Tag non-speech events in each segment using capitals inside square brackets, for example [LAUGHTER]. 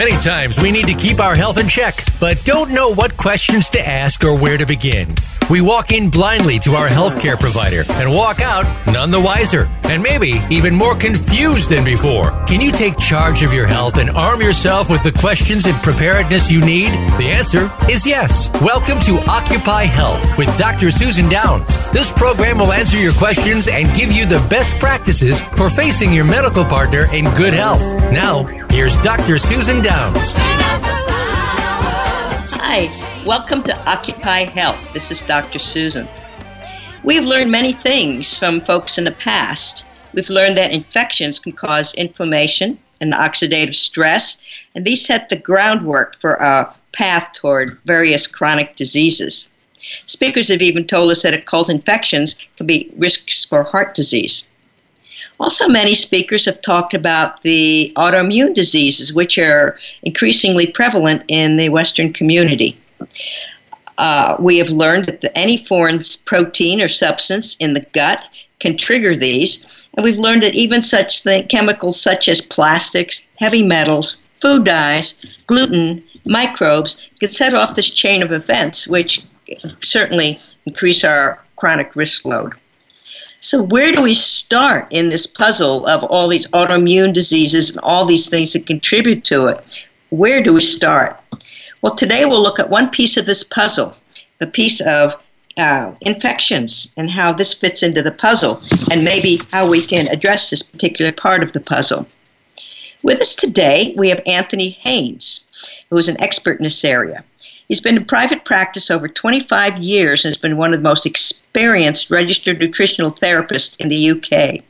Many times we need to keep our health in check, but don't know what questions to ask or where to begin. We walk in blindly to our healthcare provider and walk out none the wiser, and maybe even more confused than before. Can you take charge of your health and arm yourself with the questions and preparedness you need? The answer is yes. Welcome to Occupy Health with Dr. Susan Downs. This program will answer your questions and give you the best practices for facing your medical partner in good health. Now, here's Dr. Susan Downs. Hi, welcome to Occupy Health. This is Dr. Susan. We've learned many things from folks in the past. We've learned that infections can cause inflammation and oxidative stress, and these set the groundwork for a path toward various chronic diseases. Speakers have even told us that occult infections can be risks for heart disease. Also, many speakers have talked about the autoimmune diseases, which are increasingly prevalent in the Western community. Uh, we have learned that any foreign protein or substance in the gut can trigger these, and we've learned that even such chemicals such as plastics, heavy metals, food dyes, gluten, microbes can set off this chain of events, which certainly increase our chronic risk load. So, where do we start in this puzzle of all these autoimmune diseases and all these things that contribute to it? Where do we start? Well, today we'll look at one piece of this puzzle the piece of uh, infections and how this fits into the puzzle, and maybe how we can address this particular part of the puzzle. With us today, we have Anthony Haynes, who is an expert in this area. He's been in private practice over 25 years and has been one of the most experienced registered nutritional therapists in the UK.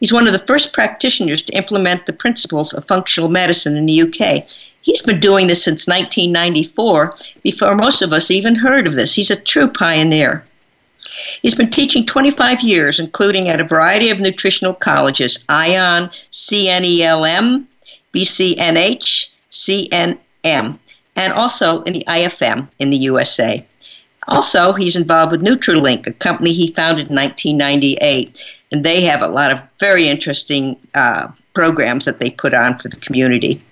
He's one of the first practitioners to implement the principles of functional medicine in the UK. He's been doing this since 1994, before most of us even heard of this. He's a true pioneer. He's been teaching 25 years, including at a variety of nutritional colleges ION, CNELM, BCNH, CNM and also in the IFM in the USA. Also, he's involved with Nutrilink, a company he founded in 1998, and they have a lot of very interesting uh, programs that they put on for the community.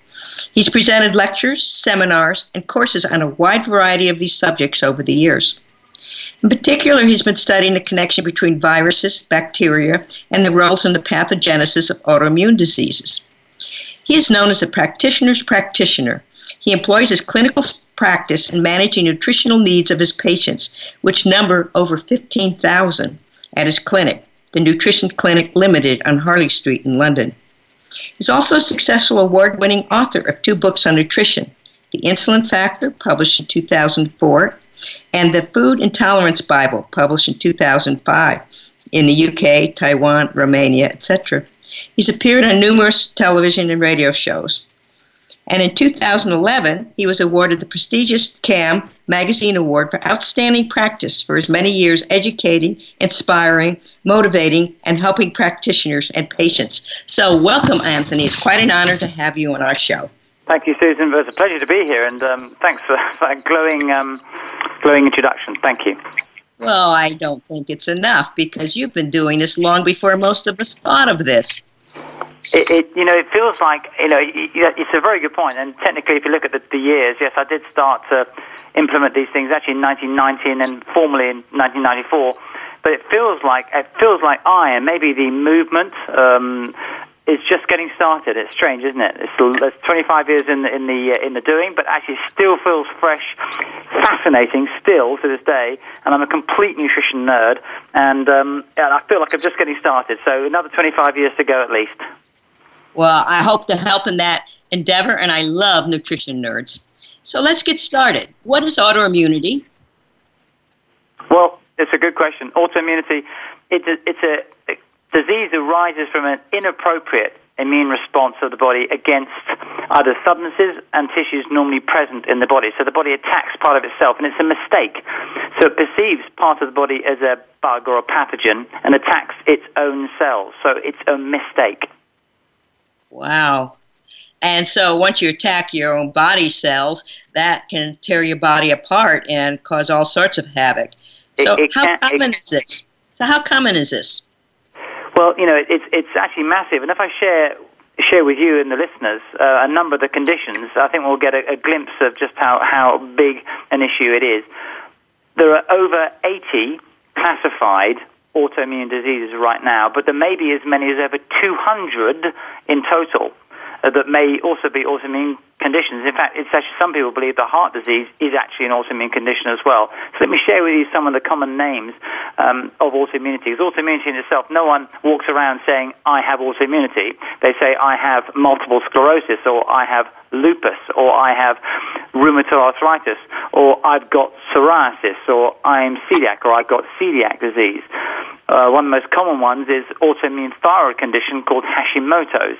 He's presented lectures, seminars, and courses on a wide variety of these subjects over the years. In particular, he's been studying the connection between viruses, bacteria, and the roles in the pathogenesis of autoimmune diseases. He is known as a practitioner's practitioner he employs his clinical practice in managing nutritional needs of his patients, which number over 15,000 at his clinic, the Nutrition Clinic Limited on Harley Street in London. He's also a successful award winning author of two books on nutrition The Insulin Factor, published in 2004, and The Food Intolerance Bible, published in 2005 in the UK, Taiwan, Romania, etc. He's appeared on numerous television and radio shows. And in 2011, he was awarded the prestigious CAM Magazine Award for Outstanding Practice for his many years educating, inspiring, motivating, and helping practitioners and patients. So, welcome, Anthony. It's quite an honor to have you on our show. Thank you, Susan. It's a pleasure to be here, and um, thanks for, [LAUGHS] that glowing, um, glowing introduction. Thank you. Well, I don't think it's enough because you've been doing this long before most of us thought of this. It, it, you know, it feels like you know, it's a very good point. And technically, if you look at the, the, years, yes, I did start to implement these things actually in 1990 and then formally in 1994. But it feels like it feels like I and maybe the movement um, it's just getting started. It's strange, isn't it? It's, it's 25 years in the in the uh, in the doing, but actually still feels fresh, fascinating still to this day. And I'm a complete nutrition nerd, and, um, and I feel like I'm just getting started. So another 25 years to go at least. Well, I hope to help in that endeavor, and I love nutrition nerds. So let's get started. What is autoimmunity? Well, it's a good question. Autoimmunity, it's a, it's a disease arises from an inappropriate immune response of the body against other substances and tissues normally present in the body. So the body attacks part of itself, and it's a mistake. So it perceives part of the body as a bug or a pathogen and attacks its own cells. So it's a mistake. Wow. And so once you attack your own body cells, that can tear your body apart and cause all sorts of havoc. So it, it how common it, is this? So how common is this? Well, you know, it's it's actually massive, and if I share share with you and the listeners uh, a number of the conditions, I think we'll get a, a glimpse of just how how big an issue it is. There are over 80 classified autoimmune diseases right now, but there may be as many as over 200 in total uh, that may also be autoimmune conditions. In fact, it's actually some people believe that heart disease is actually an autoimmune condition as well. So let me share with you some of the common names um, of autoimmunity. Because autoimmunity in itself, no one walks around saying, I have autoimmunity. They say, I have multiple sclerosis, or I have lupus, or I have rheumatoid arthritis, or I've got psoriasis, or I'm celiac, or I've got celiac disease. Uh, one of the most common ones is autoimmune thyroid condition called Hashimoto's.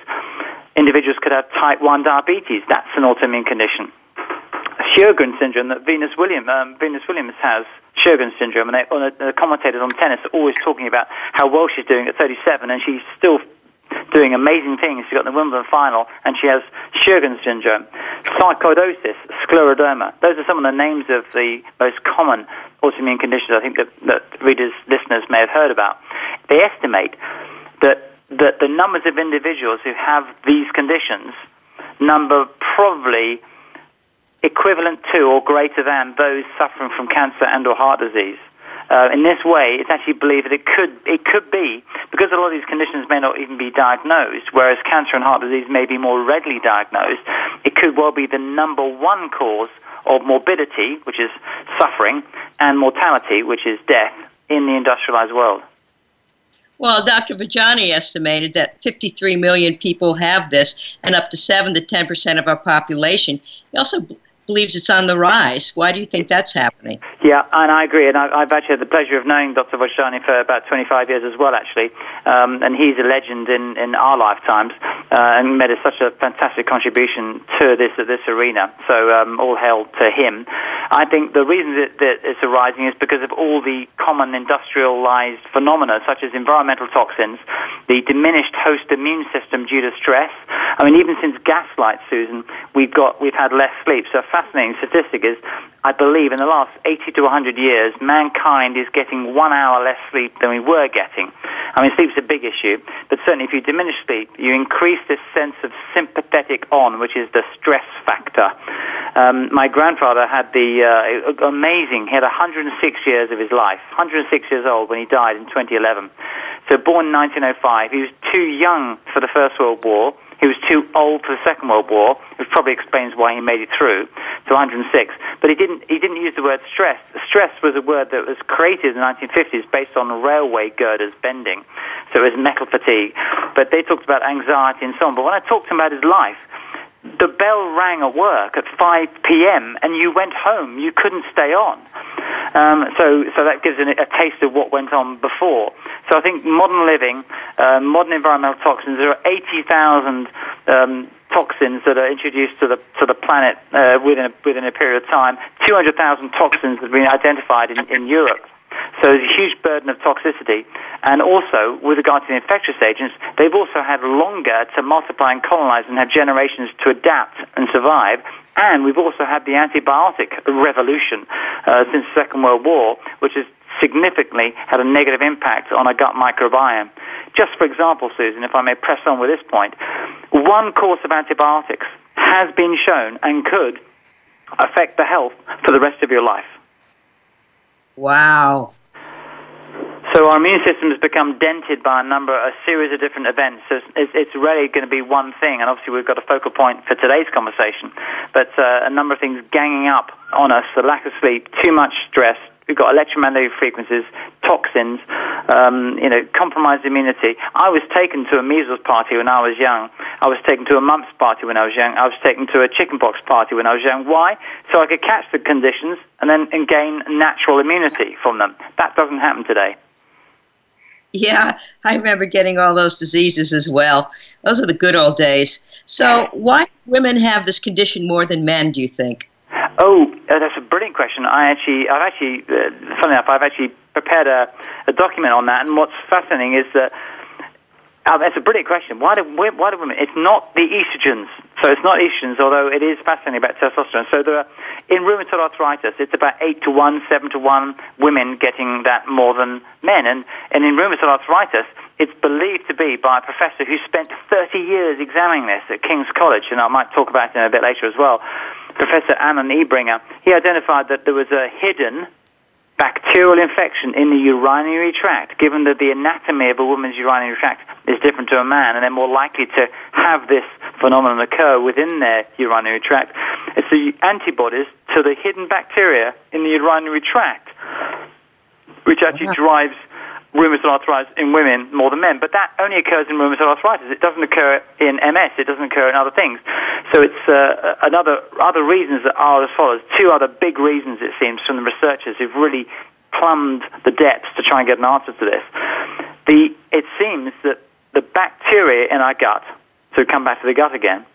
Individuals could have type 1 diabetes. That's an autoimmune condition. Sjogren's syndrome that Venus Williams, um, Venus Williams has Sjogren's syndrome, and they, the commentators on tennis are always talking about how well she's doing at 37, and she's still doing amazing things. She got the Wimbledon final, and she has Sjogren's syndrome, sarcoidosis, scleroderma. Those are some of the names of the most common autoimmune conditions I think that, that readers, listeners may have heard about. They estimate that that the numbers of individuals who have these conditions number probably equivalent to or greater than those suffering from cancer and or heart disease. Uh, in this way, it's actually believed that it could it could be because a lot of these conditions may not even be diagnosed, whereas cancer and heart disease may be more readily diagnosed. It could well be the number one cause of morbidity, which is suffering, and mortality, which is death, in the industrialized world. Well, Dr. Vojdani estimated that 53 million people have this, and up to 7 to 10 percent of our population. He also believes it's on the rise. Why do you think that's happening? Yeah, and I agree. And I've actually had the pleasure of knowing Dr. Vojdani for about 25 years as well, actually. Um, and he's a legend in, in our lifetimes uh, and made such a fantastic contribution to this this arena. So um, all hail to him. I think the reason that, that it's arising is because of all the common industrialized phenomena, such as environmental toxins, the diminished host immune system due to stress. I mean, even since gaslight, Susan, we've got we've had less sleep. So fascinating statistic is I believe in the last 80 to 100 years, mankind is getting one hour less sleep than we were getting. I mean, sleep's a big issue, but certainly if you diminish sleep, you increase this sense of sympathetic on, which is the stress factor. Um, my grandfather had the uh, amazing, he had 106 years of his life, 106 years old when he died in 2011. So born in 1905, he was too young for the First World War he was too old for the Second World War, which probably explains why he made it through to 106. But he didn't, he didn't use the word stress. Stress was a word that was created in the 1950s based on railway girders bending. So it was metal fatigue. But they talked about anxiety and so on. But when I talked to him about his life, the bell rang at work at 5 p.m. and you went home. You couldn't stay on. Um, so, so that gives a, a, taste of what went on before. So I think modern living, uh, modern environmental toxins, there are 80,000 um, toxins that are introduced to the to the planet uh, within a, within a period of time. 200,000 toxins have been identified in, in Europe. So there's a huge burden of toxicity. And also, with regard to the infectious agents, they've also had longer to multiply and colonize and have generations to adapt and survive. And we've also had the antibiotic revolution uh, since the Second World War, which has significantly had a negative impact on our gut microbiome. Just for example, Susan, if I may press on with this point, one course of antibiotics has been shown and could affect the health for the rest of your life. Wow. So our immune system has become dented by a number, a series of different events. So it's, it's really going to be one thing, and obviously we've got a focal point for today's conversation. But uh, a number of things ganging up on us: the lack of sleep, too much stress, We've got electromagnetic frequencies, toxins, um, you know, compromised immunity. I was taken to a measles party when I was young. I was taken to a mumps party when I was young. I was taken to a chickenpox party when I was young. Why? So I could catch the conditions and then and gain natural immunity from them. That doesn't happen today. Yeah, I remember getting all those diseases as well. Those are the good old days. So, why women have this condition more than men? Do you think? Oh, uh, that's a brilliant question. I actually, I've actually, uh, funny enough, I've actually prepared a, a document on that. And what's fascinating is that uh, that's a brilliant question. Why do why do women? It's not the estrogens. So it's not estrogens, although it is fascinating about testosterone. So there are, in rheumatoid arthritis, it's about eight to one, seven to one women getting that more than men. And and in rheumatoid arthritis, it's believed to be by a professor who spent 30 years examining this at King's College, and I might talk about it a bit later as well. Professor Alan Ebringer, he identified that there was a hidden bacterial infection in the urinary tract, given that the anatomy of a woman's urinary tract is different to a man, and they're more likely to have this phenomenon occur within their urinary tract. It's the antibodies to the hidden bacteria in the urinary tract, which actually ah. drives rheumatoid arthritis in women more than men, but that only occurs in rheumatoid arthritis. It doesn't occur in MS. It doesn't occur in other things. So it's uh, another other reasons that are as follows. Two other big reasons it seems from the researchers who've really plumbed the depths to try and get an answer to this. The it seems that the bacteria in our gut, to come back to the gut again,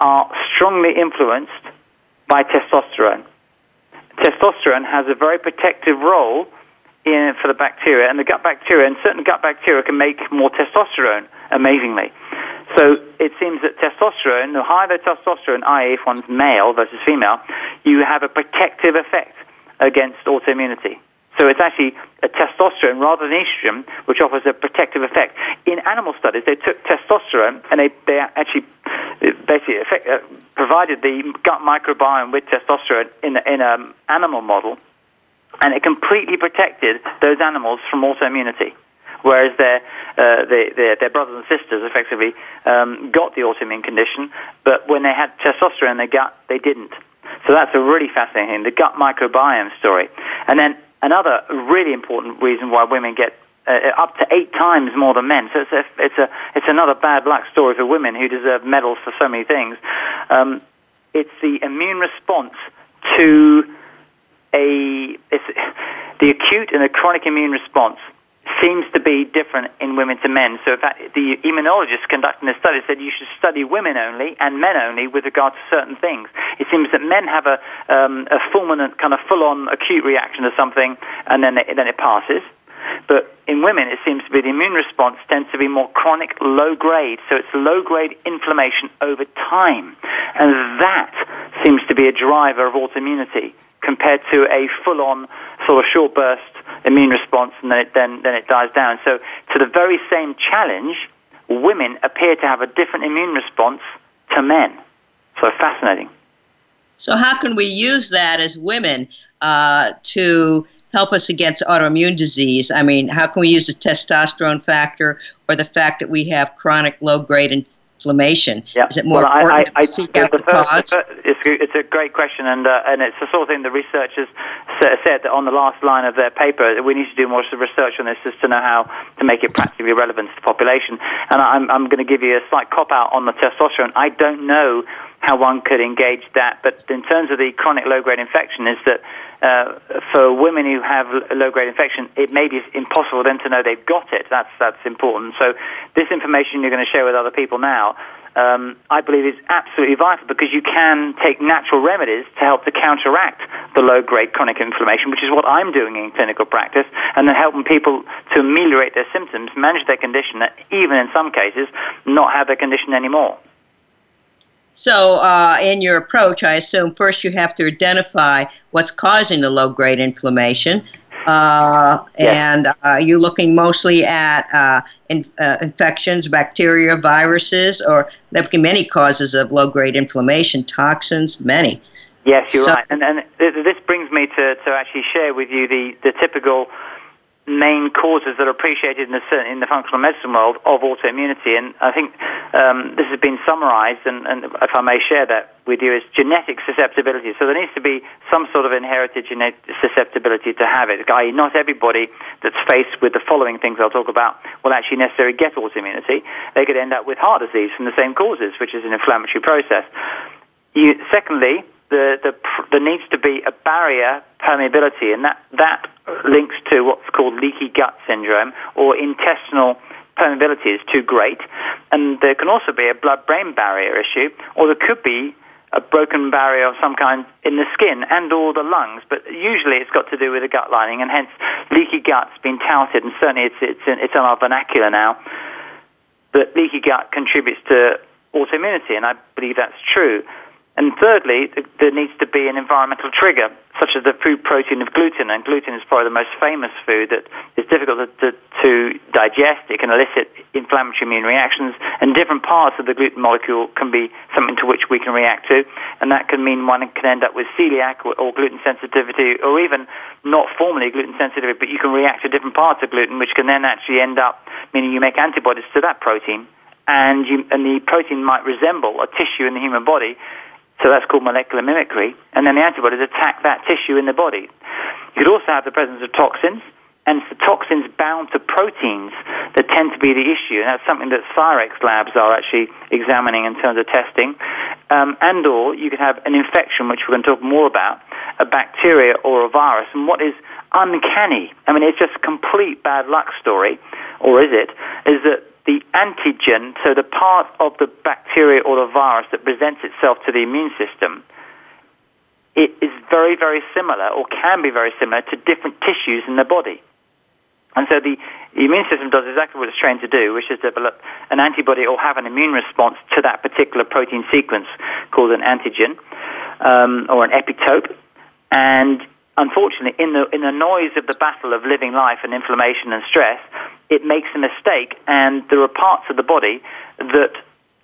are strongly influenced by testosterone. Testosterone has a very protective role in, for the bacteria, and the gut bacteria, and certain gut bacteria can make more testosterone, amazingly. So it seems that testosterone, the higher the testosterone, i.e., if one's male versus female, you have a protective effect against autoimmunity. So it's actually a testosterone rather than estrogen, which offers a protective effect. In animal studies, they took testosterone and they, they actually basically effect, uh, provided the gut microbiome with testosterone in, in an animal model and it completely protected those animals from autoimmunity. Whereas their, uh, their, their, their, brothers and sisters effectively um, got the autoimmune condition, but when they had testosterone in their gut, they didn't. So that's a really fascinating thing, the gut microbiome story. And then another really important reason why women get uh, up to eight times more than men. So it's a, it's a it's another bad luck story for women who deserve medals for so many things. Um, it's the immune response to a the acute and the chronic immune response seems to be different in women to men. So, in fact, the immunologists conducting the study said you should study women only and men only with regard to certain things. It seems that men have a, um, a fulminant, kind of full-on acute reaction to something, and then then it passes. But in women, it seems to be the immune response tends to be more chronic, low grade. So it's low grade inflammation over time. And that seems to be a driver of autoimmunity compared to a full-on sort of short burst immune response, and then it, then, then it dies down. So to the very same challenge, women appear to have a different immune response to men. So fascinating. So how can we use that as women uh, to help us against autoimmune disease? I mean, how can we use the testosterone factor or the fact that we have chronic low-grade inflammation? Is it more well, important I, I, to seek out the, the first, cause? The it's, it's a great question, and uh, and it's the sort of thing the researchers said that on the last line of their paper, we need to do more research on this just to know how to make it practically relevant to the population. And I'm I'm going to give you a slight cop out on the testosterone. I don't know how one could engage that, but in terms of the chronic low grade infection, is that uh, for women who have a low grade infection, it may be impossible then to know they've got it. That's that's important. So this information you're going to share with other people now um, I believe is absolutely vital because you can take natural remedies to help to counteract the low grade chronic inflammation, which is what I'm doing in clinical practice, and then helping people to ameliorate their symptoms, manage their condition, even in some cases, not have their condition anymore. So, uh, in your approach, I assume first you have to identify what's causing the low grade inflammation. Uh. And uh, you're looking mostly at uh, in, uh, infections, bacteria, viruses, or there can be many causes of low grade inflammation, toxins, many. Yes, you're so, right. And, and this brings me to, to actually share with you the, the typical main causes that are appreciated in the, in the functional medicine world of autoimmunity. And I think um, this has been summarized, and, and if I may share that with you is genetic susceptibility. So there needs to be some sort of inherited genetic susceptibility to have it. I.e., not everybody that's faced with the following things I'll talk about will actually necessarily get autoimmunity. They could end up with heart disease from the same causes, which is an inflammatory process. You, secondly, the, the, there needs to be a barrier permeability, and that, that links to what's called leaky gut syndrome or intestinal permeability is too great. And there can also be a blood brain barrier issue, or there could be a broken barrier of some kind in the skin and or the lungs, but usually it's got to do with the gut lining, and hence leaky gut's been touted, and certainly it's, it's, it's on our vernacular now, that leaky gut contributes to autoimmunity, and I believe that's true. And thirdly, there needs to be an environmental trigger, such as the food protein of gluten. And gluten is probably the most famous food that is difficult to, to, to, digest. It can elicit inflammatory immune reactions, and different parts of the gluten molecule can be something to which we can react to. And that can mean one can end up with celiac or, or gluten sensitivity, or even not formally gluten sensitivity, but you can react to different parts of gluten, which can then actually end up meaning you make antibodies to that protein. And, you, and the protein might resemble a tissue in the human body, so that's called molecular mimicry. And then the antibodies attack that tissue in the body. You could also have the presence of toxins, and it's the toxins bound to proteins that tend to be the issue. And that's something that Cyrex labs are actually examining in terms of testing. Um, and or you could have an infection, which we're going to talk more about, a bacteria or a virus. And what is uncanny, I mean, it's just a complete bad luck story, or is it, is that the antigen, so the part of the bacteria or the virus that presents itself to the immune system, it is very, very similar or can be very similar to different tissues in the body. And so the, immune system does exactly what it's trained to do, which is develop an antibody or have an immune response to that particular protein sequence called an antigen um, or an epitope. And unfortunately, in the, in the noise of the battle of living life and inflammation and stress, it makes a mistake, and there are parts of the body that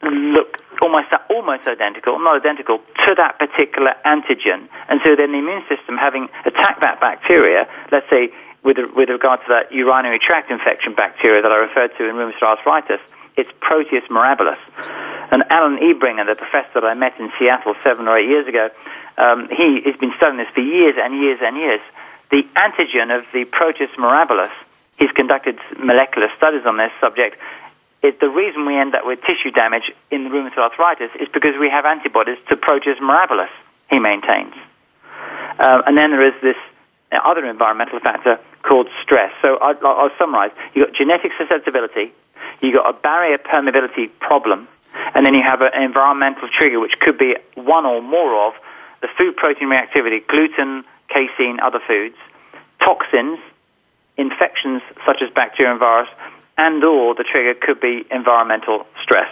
look almost almost identical, not identical, to that particular antigen. And so then the immune system, having attacked that bacteria, let's say with, with regard to that urinary tract infection bacteria that I referred to in rheumatoid arthritis, it's Proteus mirabilis. And Alan Ebringer, the professor that I met in Seattle seven or eight years ago, um, he has been studying this for years and years and years. The antigen of the Proteus mirabilis, he's conducted molecular studies on this subject, the reason we end up with tissue damage in rheumatoid arthritis is because we have antibodies to Proteus mirabilis, he maintains. Uh, and then there is this other environmental factor called stress. So I'll, I'll summarize. You've got genetic susceptibility, you've got a barrier permeability problem, and then you have an environmental trigger, which could be one or more of the food protein reactivity, gluten, casein, other foods, toxins, infections such as bacteria and virus, and or the trigger could be environmental stress.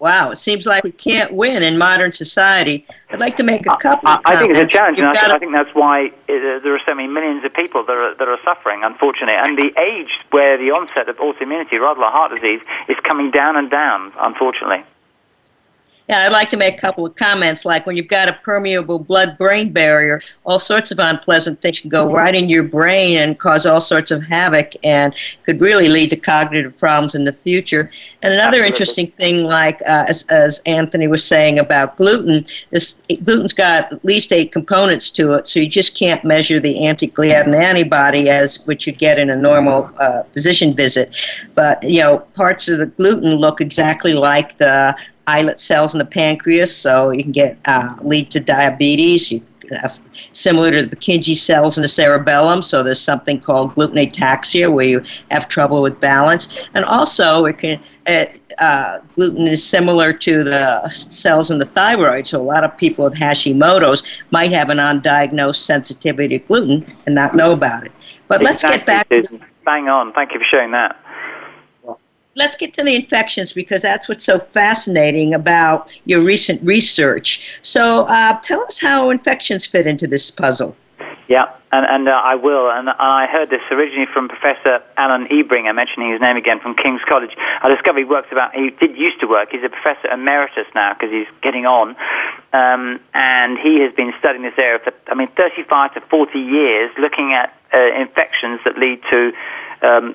Wow, it seems like we can't win in modern society. I'd like to make a couple. I, I think it's a challenge, You've and I, I, think that's why it, there are so many millions of people that are, that are suffering, unfortunately. And the age where the onset of autoimmunity, rather like heart disease, is coming down and down, unfortunately. Yeah, I'd like to make a couple of comments. Like when you've got a permeable blood brain barrier, all sorts of unpleasant things can go right in your brain and cause all sorts of havoc and could really lead to cognitive problems in the future. And another Absolutely. interesting thing, like uh, as, as Anthony was saying about gluten, is gluten's got at least eight components to it, so you just can't measure the anti-gliadin antibody as what you'd get in a normal uh, physician visit. But you know, parts of the gluten look exactly like the islet cells in the pancreas, so you can get uh, lead to diabetes. You, uh, similar to the Purkinje cells in the cerebellum, so there's something called gluten ataxia where you have trouble with balance, and also it can. It, uh, gluten is similar to the cells in the thyroid, so a lot of people with Hashimoto's might have an undiagnosed sensitivity to gluten and not know about it. But exactly. let's get back. to Bang on. Thank you for sharing that let's get to the infections because that's what's so fascinating about your recent research. So, uh, tell us how infections fit into this puzzle. Yeah, and, and uh, I will. And, and, I heard this originally from Professor Alan Ebringer, mentioning his name again from King's College. I discovered he works about, he did used to work, he's a professor emeritus now because he's getting on. Um, and he has been studying this area for, I mean, 35 to 40 years, looking at uh, infections that lead to um,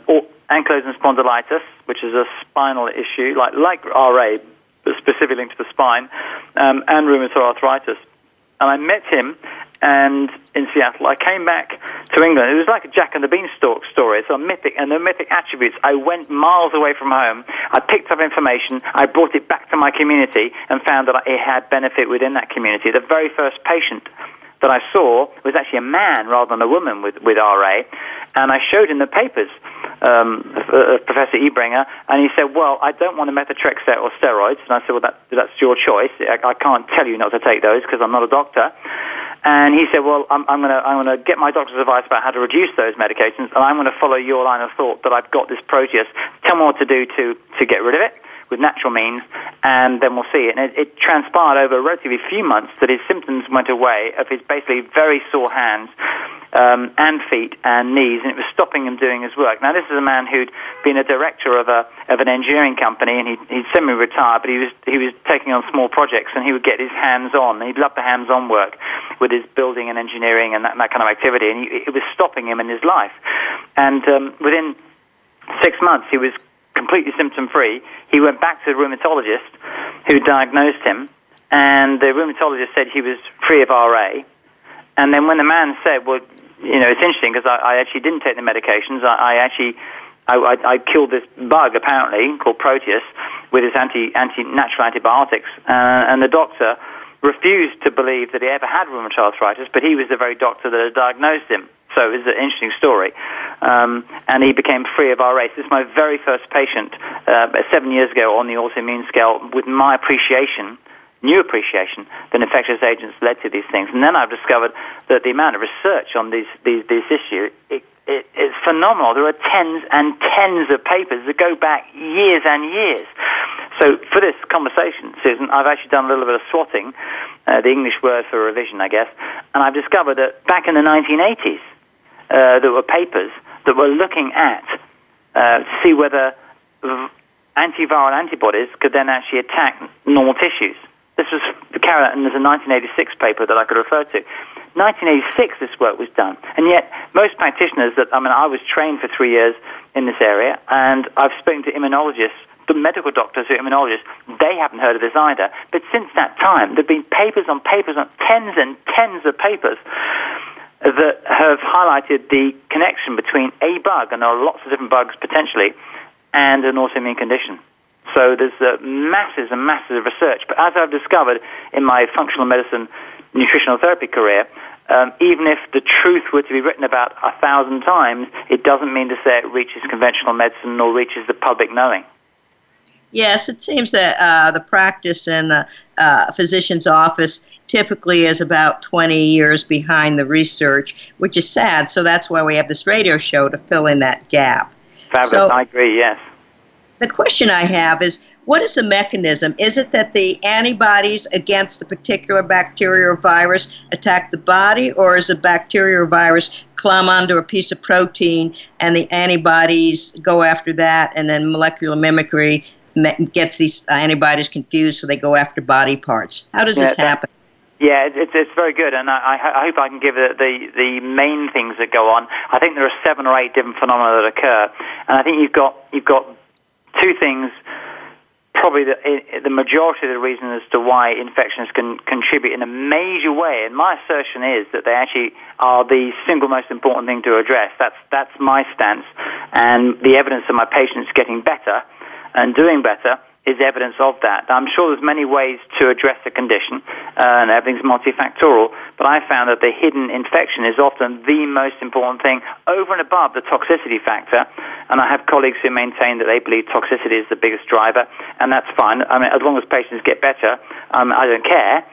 ankylosing spondylitis, which is a spinal issue, like, like RA, specifically linked to the spine, um, and rheumatoid arthritis. And I met him and in Seattle. I came back to England. It was like a Jack and the Beanstalk story. It's a mythic and the mythic attributes. I went miles away from home. I picked up information. I brought it back to my community and found that it had benefit within that community. The very first patient that I saw was actually a man rather than a woman with, with RA. And I showed him the papers, um, uh, Professor Ebringer, and he said, Well, I don't want a methotrexate or steroids. And I said, Well, that, that's your choice. I, I can't tell you not to take those because I'm not a doctor. And he said, "Well, I'm, I'm going to get my doctor's advice about how to reduce those medications, and I'm going to follow your line of thought that I've got this Proteus. Tell me what to do to to get rid of it." with natural means, and then we'll see. And it, it transpired over a relatively few months that his symptoms went away of his basically very sore hands um, and feet and knees, and it was stopping him doing his work. Now, this is a man who'd been a director of a of an engineering company, and he, he'd semi-retired, but he was he was taking on small projects, and he would get his hands on. He'd love the hands-on work with his building and engineering and that, that kind of activity, and he, it was stopping him in his life. And um, within six months, he was completely symptom free. He went back to the rheumatologist who diagnosed him, and the rheumatologist said he was free of RA. And then when the man said, "Well, you know, it's interesting because I, I actually didn't take the medications. I, I actually." I, I, I killed this bug apparently called Proteus with his anti, anti natural antibiotics, uh, and the doctor refused to believe that he ever had rheumatoid arthritis, but he was the very doctor that had diagnosed him. So it was an interesting story. Um, and he became free of RA. This is my very first patient uh, seven years ago on the autoimmune scale with my appreciation new appreciation that infectious agents led to these things. And then I've discovered that the amount of research on these, these, this issue, it, it, it's phenomenal. There are tens and tens of papers that go back years and years. So for this conversation, Susan, I've actually done a little bit of swatting, uh, the English word for revision, I guess, and I've discovered that back in the 1980s, uh, there were papers that were looking at uh, to see whether antiviral antibodies could then actually attack normal tissues. This was carried out, and there's a 1986 paper that I could refer to. 1986, this work was done, and yet most practitioners that I mean, I was trained for three years in this area, and I've spoken to immunologists the medical doctors who are immunologists, they haven't heard of this either. But since that time, there have been papers on papers on tens and tens of papers that have highlighted the connection between a bug, and there are lots of different bugs potentially, and an autoimmune condition. So there's uh, masses and masses of research. But as I've discovered in my functional medicine nutritional therapy career, um, even if the truth were to be written about a thousand times, it doesn't mean to say it reaches conventional medicine nor reaches the public knowing. Yes, it seems that uh, the practice in the uh, physician's office typically is about 20 years behind the research, which is sad. So that's why we have this radio show to fill in that gap. Fabulous. So, I agree, yes. The question I have is what is the mechanism? Is it that the antibodies against the particular bacteria or virus attack the body, or is the bacteria or virus climb onto a piece of protein and the antibodies go after that, and then molecular mimicry gets these antibodies confused, so they go after body parts. How does yeah, this happen? Yeah, it's, it's very good, and I, I hope I can give the, the, the main things that go on. I think there are seven or eight different phenomena that occur, and I think you've got you've got two things. Probably the, eh, eh, the majority of the reason as to why infections can contribute in a major way, and my assertion is that they actually are the single most important thing to address. That's that's my stance, and the evidence of my patients getting better and doing better is evidence of that. I'm sure there's many ways to address the condition, uh, and everything's multifactorial, but I found that the hidden infection is often the most important thing over and above the toxicity factor. And I have colleagues who maintain that they believe toxicity is the biggest driver, and that's fine. I mean, as long as patients get better, um, I don't care.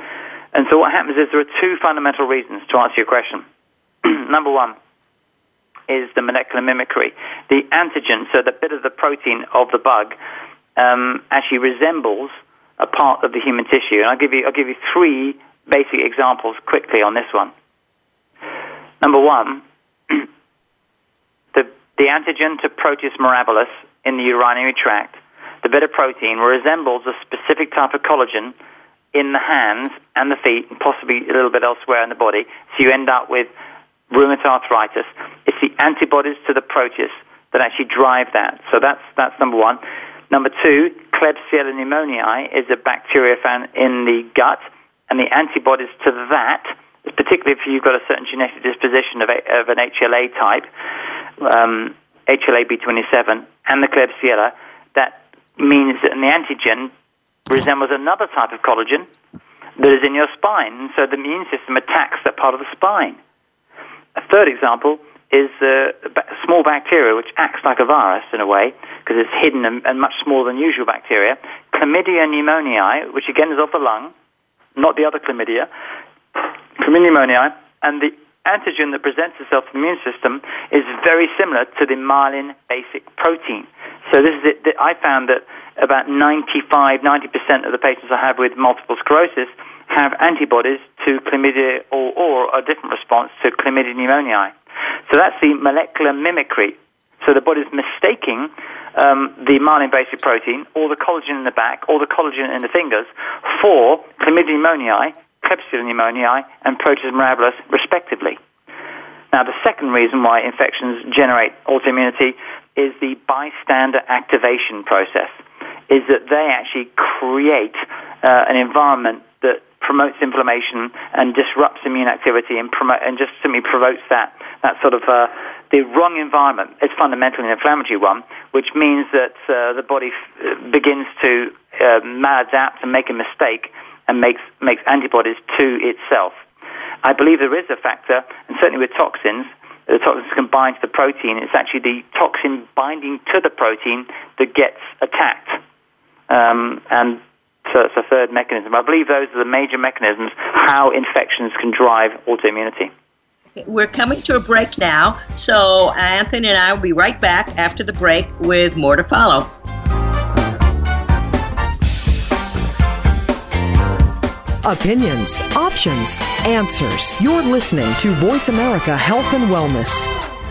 And so what happens is there are two fundamental reasons to answer your question. [CLEARS THROAT] Number one, is the molecular mimicry. The antigen, so the bit of the protein of the bug, um, actually resembles a part of the human tissue. And I'll give you, I'll give you three basic examples quickly on this one. Number one, [CLEARS THROAT] the, the antigen to Proteus mirabilis in the urinary tract, the bit of protein resembles a specific type of collagen in the hands and the feet, and possibly a little bit elsewhere in the body. So you end up with rheumatoid arthritis. It's the antibodies to the Proteus that actually drive that. So that's, that's number one. Number two, Klebsiella pneumoniae is a bacteria found in the gut, and the antibodies to that, particularly if you've got a certain genetic disposition of, a, of an HLA type, um, HLA-B27, and the Klebsiella, that means that the antigen resembles another type of collagen that is in your spine. So the immune system attacks that part of the spine. A third example is a small bacteria which acts like a virus in a way because it's hidden and, much smaller than usual bacteria. Chlamydia pneumoniae, which again is of the lung, not the other chlamydia. Chlamydia pneumoniae, and the antigen that presents itself to the immune system is very similar to the myelin basic protein. So this is it. I found that about 95, 90% of the patients I have with multiple sclerosis have antibodies to chlamydia or, or a different response to chlamydia pneumoniae. So that's the molecular mimicry. So the body's mistaking um, the myelin basic protein, or the collagen in the back, or the collagen in the fingers for chlamydia pneumoniae, Klebsiella pneumoniae, and Proteus mirabilis, respectively. Now, the second reason why infections generate autoimmunity is the bystander activation process, is that they actually create uh, an environment that promotes inflammation and disrupts immune activity and, promote, and just simply provokes that, that sort of uh, the wrong environment. It's fundamentally an inflammatory one, which means that uh, the body f- begins to uh, maladapt and make a mistake and makes, makes antibodies to itself. I believe there is a factor, and certainly with toxins, the toxins can bind to the protein. It's actually the toxin binding to the protein that gets attacked. Um, and so it's a third mechanism. I believe those are the major mechanisms how infections can drive autoimmunity. We're coming to a break now, so Anthony and I will be right back after the break with more to follow. Opinions, options, answers. You're listening to Voice America Health and Wellness.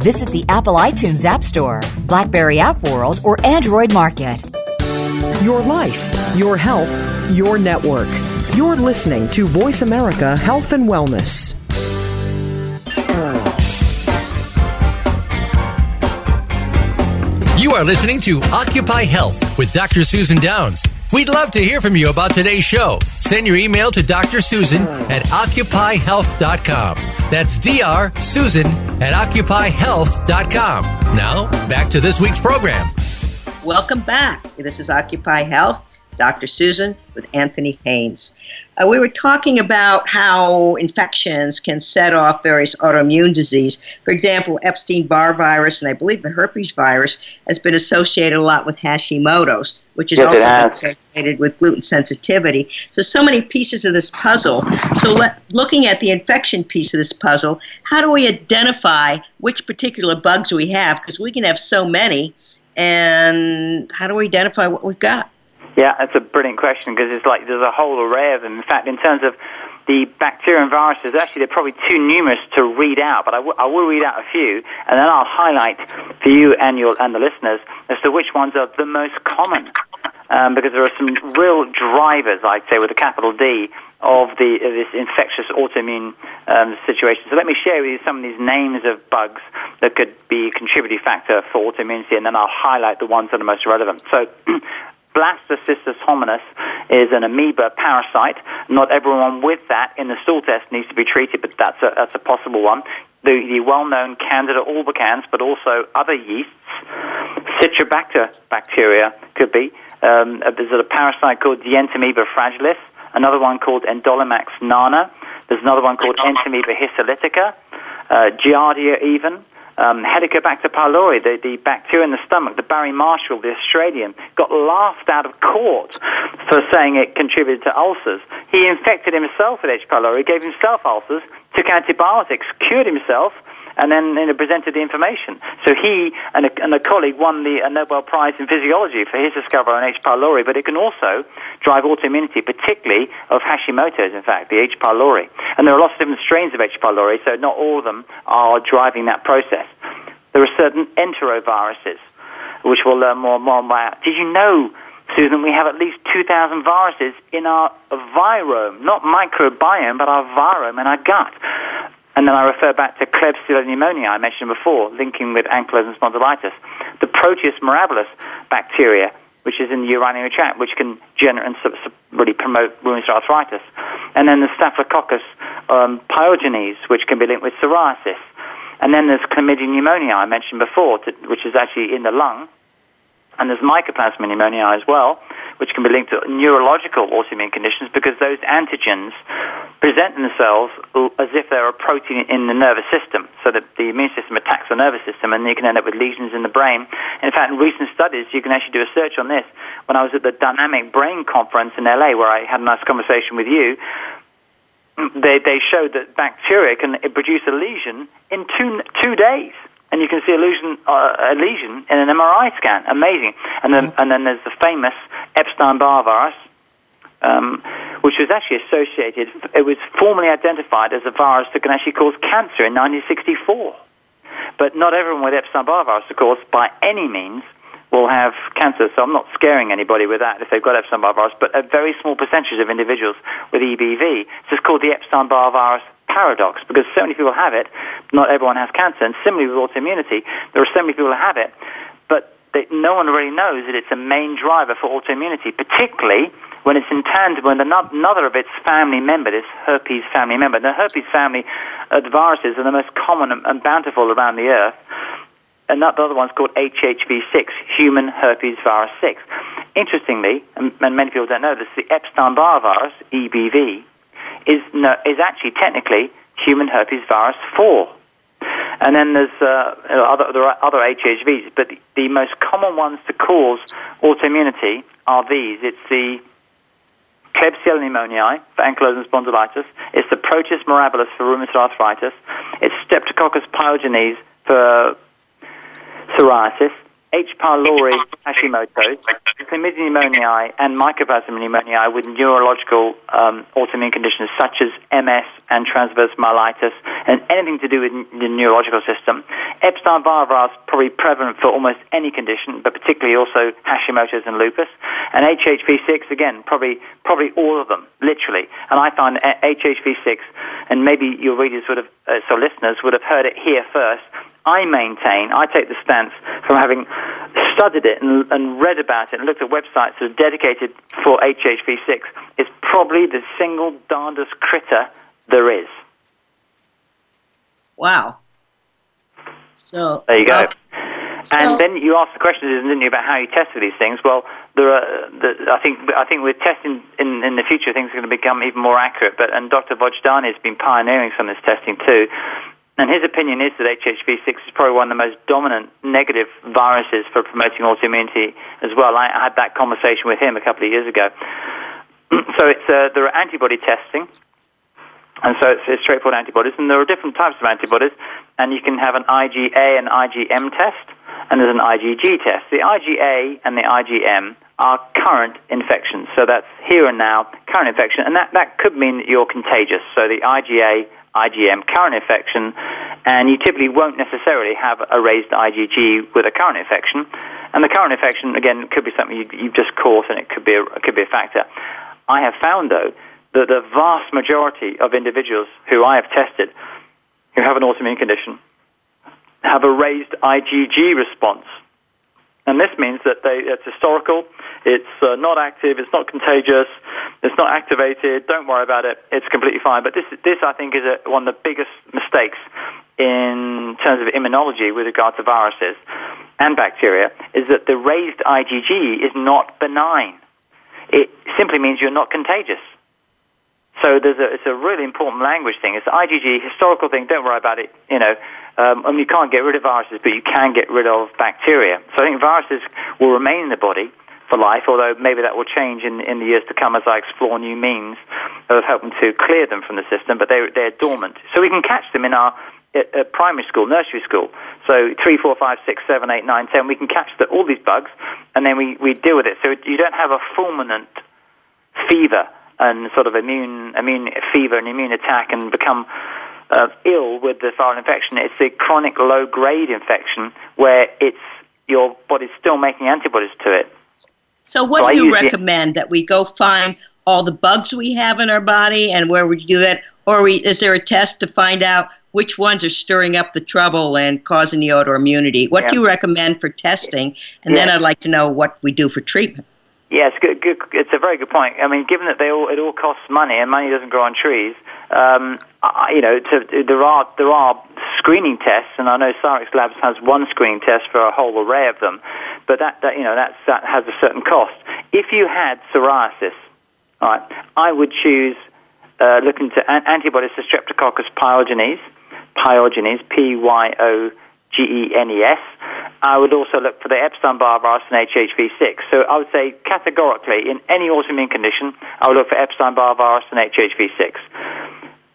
Visit the Apple iTunes App Store, Blackberry App World, or Android Market. Your life, your health, your network. You're listening to Voice America Health and Wellness. You are listening to Occupy Health with Dr. Susan Downs. We'd love to hear from you about today's show. Send your email to Dr. Susan at occupyhealth.com. That's Dr. Susan at occupyhealth.com. Now, back to this week's program. Welcome back. This is Occupy Health. Dr. Susan with Anthony Haynes. Uh, we were talking about how infections can set off various autoimmune disease. For example, Epstein Barr virus and I believe the herpes virus has been associated a lot with Hashimoto's, which is yes, also associated with gluten sensitivity. So, so many pieces of this puzzle. So, let, looking at the infection piece of this puzzle, how do we identify which particular bugs we have? Because we can have so many, and how do we identify what we've got? Yeah, that's a brilliant question because it's like there's a whole array of them. In fact, in terms of the bacteria and viruses, actually, they're probably too numerous to read out, but I, w- I will read out a few, and then I'll highlight for you and, your, and the listeners as to which ones are the most common. Um, because there are some real drivers, I'd say, with a capital D, of the of this infectious autoimmune um, situation. So let me share with you some of these names of bugs that could be a contributing factor for autoimmunity, and then I'll highlight the ones that are most relevant. So [CLEARS THROAT] Blastocystis hominis is an amoeba parasite. Not everyone with that in the stool test needs to be treated, but that's a, that's a possible one. The, the well-known Candida albicans, but also other yeasts. Citrobacter bacteria could be. Um, there's a parasite called Dientamoeba fragilis, another one called Endolimax nana. There's another one called Entamoeba histolytica, uh, Giardia even um, Helicobacter pylori, the, the bacteria in the stomach, the Barry Marshall, the Australian, got laughed out of court for saying it contributed to ulcers. He infected himself with H. pylori, gave himself ulcers, took antibiotics, cured himself, and then you know, presented the information. So he and a, and a colleague won the Nobel Prize in Physiology for his discovery on H. pylori, but it can also drive autoimmunity, particularly of Hashimoto's, in fact, the H. pylori. And there are lots of different strains of H. pylori, so not all of them are driving that process. There are certain enteroviruses, which we'll learn more and more about. Did you know Susan, we have at least 2,000 viruses in our virome, not microbiome, but our virome in our gut. And then I refer back to Klebsiella pneumoniae I mentioned before, linking with ankylosing spondylitis. The Proteus mirabilis bacteria, which is in the urinary tract, which can generate and really promote rheumatoid arthritis. And then the Staphylococcus um, pyogenes, which can be linked with psoriasis. And then there's chlamydia pneumoniae I mentioned before, to, which is actually in the lung and there's mycoplasma pneumoniae as well, which can be linked to neurological autoimmune conditions because those antigens present themselves as if they're a protein in the nervous system, so that the immune system attacks the nervous system, and you can end up with lesions in the brain. In fact, in recent studies, you can actually do a search on this. When I was at the Dynamic Brain Conference in LA, where I had a nice conversation with you, they, they showed that bacteria can produce a lesion in two, two days and you can see a lesion, uh, a lesion in an MRI scan. Amazing. And then, and then there's the famous Epstein-Barr virus, um, which was actually associated. It was formally identified as a virus that can actually cause cancer in 1964. But not everyone with Epstein-Barr virus, of course, by any means will have cancer. So I'm not scaring anybody with that if they've got Epstein-Barr virus, but a very small percentage of individuals with EBV. So it's called the Epstein-Barr virus paradox because so many people have it, not everyone has cancer. And similarly with autoimmunity, there are so many people who have it, but they, no one really knows that it's a main driver for autoimmunity, particularly when it's in tandem with another of its family member, this herpes family member. The herpes family uh, viruses are the most common and bountiful around the earth. And that, the other one's called HHV6, human herpes virus 6. Interestingly, and, and many people don't know this, is the Epstein-Barr virus, EBV, is, no, is actually technically human herpes virus 4. And then there's uh, other, there are other HHVs, but the, the most common ones to cause autoimmunity are these. It's the Klebsiella pneumoniae for ankylosing spondylitis. It's the Proteus mirabilis for rheumatoid arthritis. It's Streptococcus pyogenes for psoriasis. H. pylori Hashimoto's, chlamydia pneumoniae, and mycoplasma pneumoniae with neurological um, autoimmune conditions such as MS and transverse myelitis and anything to do with the neurological system. Epstein-Barr virus probably prevalent for almost any condition, but particularly also Hashimoto's and lupus. And HHV6 again, probably probably all of them, literally. And I find HHV6, and maybe your readers would have, uh, so listeners would have heard it here first I maintain, I take the stance from having studied it and, and, read about it and looked at websites that are dedicated for HHV6, it's probably the single darndest critter there is. Wow. So there you go. Uh, so, and then you asked the question, didn't you, about how you test for these things? Well, there are. The, I think. I think with testing in, in the future, things are going to become even more accurate. But and Dr. Vojdani has been pioneering some of this testing too. And his opinion is that HHV6 is probably one of the most dominant negative viruses for promoting autoimmunity as well. I had that conversation with him a couple of years ago. [CLEARS THROAT] so it's, uh, there are antibody testing, and so it's, it's, straightforward antibodies, and there are different types of antibodies, and you can have an IgA and IgM test, and there's an IgG test. The IgA and the IgM are current infections, so that's here and now, current infection, and that, that could mean that you're contagious. So the IgA IgM current infection, and you typically won't necessarily have a raised IgG with a current infection. And the current infection, again, could be something you, you've just caught, and it could be a, could be a factor. I have found, though, that the vast majority of individuals who I have tested who have an autoimmune condition have a raised IgG response. And this means that they, it's historical, it's uh, not active, it's not contagious, it's not activated. Don't worry about it. It's completely fine. But this, this I think, is a, one of the biggest mistakes in terms of immunology with regard to viruses and bacteria is that the raised IgG is not benign. It simply means you're not contagious. So there's a, it's a really important language thing. It's IgG, historical thing. Don't worry about it. You know, um, mean, you can't get rid of viruses, but you can get rid of bacteria. So I think viruses will remain in the body, for life, although maybe that will change in, in the years to come as I explore new means of helping to clear them from the system, but they, they're dormant. So we can catch them in our at, at primary school, nursery school. So three, four, five, six, seven, eight, nine, ten. We can catch the, all these bugs, and then we, we deal with it. So you don't have a fulminant fever and sort of immune immune fever and immune attack and become uh, ill with the viral infection. It's the chronic low grade infection where it's your body's still making antibodies to it. So, what so do you recommend that we go find all the bugs we have in our body, and where would you do that? Or we, is there a test to find out which ones are stirring up the trouble and causing the autoimmunity? What yeah. do you recommend for testing? And yeah. then I'd like to know what we do for treatment. Yes, good, good, it's a very good point. I mean, given that they all, it all costs money and money doesn't grow on trees, um, I, you know, to, there are there are screening tests, and I know Cyrex Labs has one screening test for a whole array of them, but that, that you know that's, that has a certain cost. If you had psoriasis, all right, I would choose uh, looking to antibodies to Streptococcus pyogenes, pyogenes, P Y O G E N E S. I would also look for the Epstein Barr virus and HHV6. So I would say categorically, in any autoimmune condition, I would look for Epstein Barr virus and HHV6.